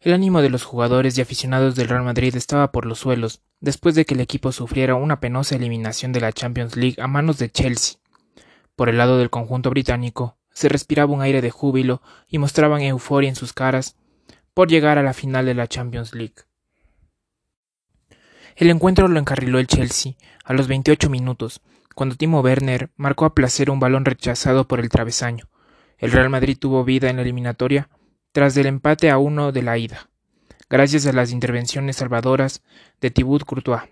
El ánimo de los jugadores y aficionados del Real Madrid estaba por los suelos, después de que el equipo sufriera una penosa eliminación de la Champions League a manos de Chelsea. Por el lado del conjunto británico, se respiraba un aire de júbilo y mostraban euforia en sus caras por llegar a la final de la Champions League. El encuentro lo encarriló el Chelsea a los 28 minutos, cuando Timo Werner marcó a placer un balón rechazado por el travesaño. El Real Madrid tuvo vida en la eliminatoria tras el empate a uno de la ida, gracias a las intervenciones salvadoras de Thibaut Courtois,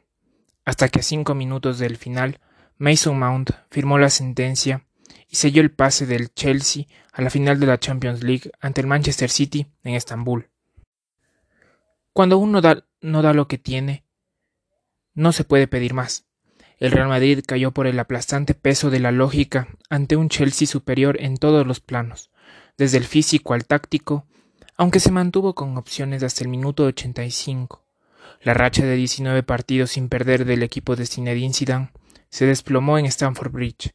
hasta que a cinco minutos del final Mason Mount firmó la sentencia y selló el pase del Chelsea a la final de la Champions League ante el Manchester City en Estambul. Cuando uno no da lo que tiene, no se puede pedir más. El Real Madrid cayó por el aplastante peso de la lógica ante un Chelsea superior en todos los planos, desde el físico al táctico aunque se mantuvo con opciones hasta el minuto 85. La racha de 19 partidos sin perder del equipo de Zinedine Zidane se desplomó en Stamford Bridge,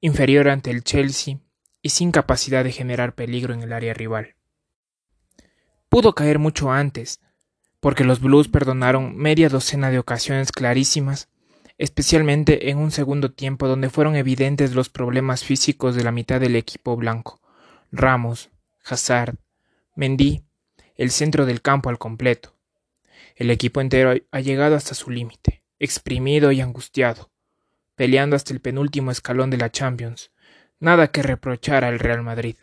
inferior ante el Chelsea y sin capacidad de generar peligro en el área rival. Pudo caer mucho antes, porque los Blues perdonaron media docena de ocasiones clarísimas, especialmente en un segundo tiempo donde fueron evidentes los problemas físicos de la mitad del equipo blanco. Ramos, Hazard, Mendy, el centro del campo al completo. El equipo entero ha llegado hasta su límite, exprimido y angustiado, peleando hasta el penúltimo escalón de la Champions. Nada que reprochar al Real Madrid.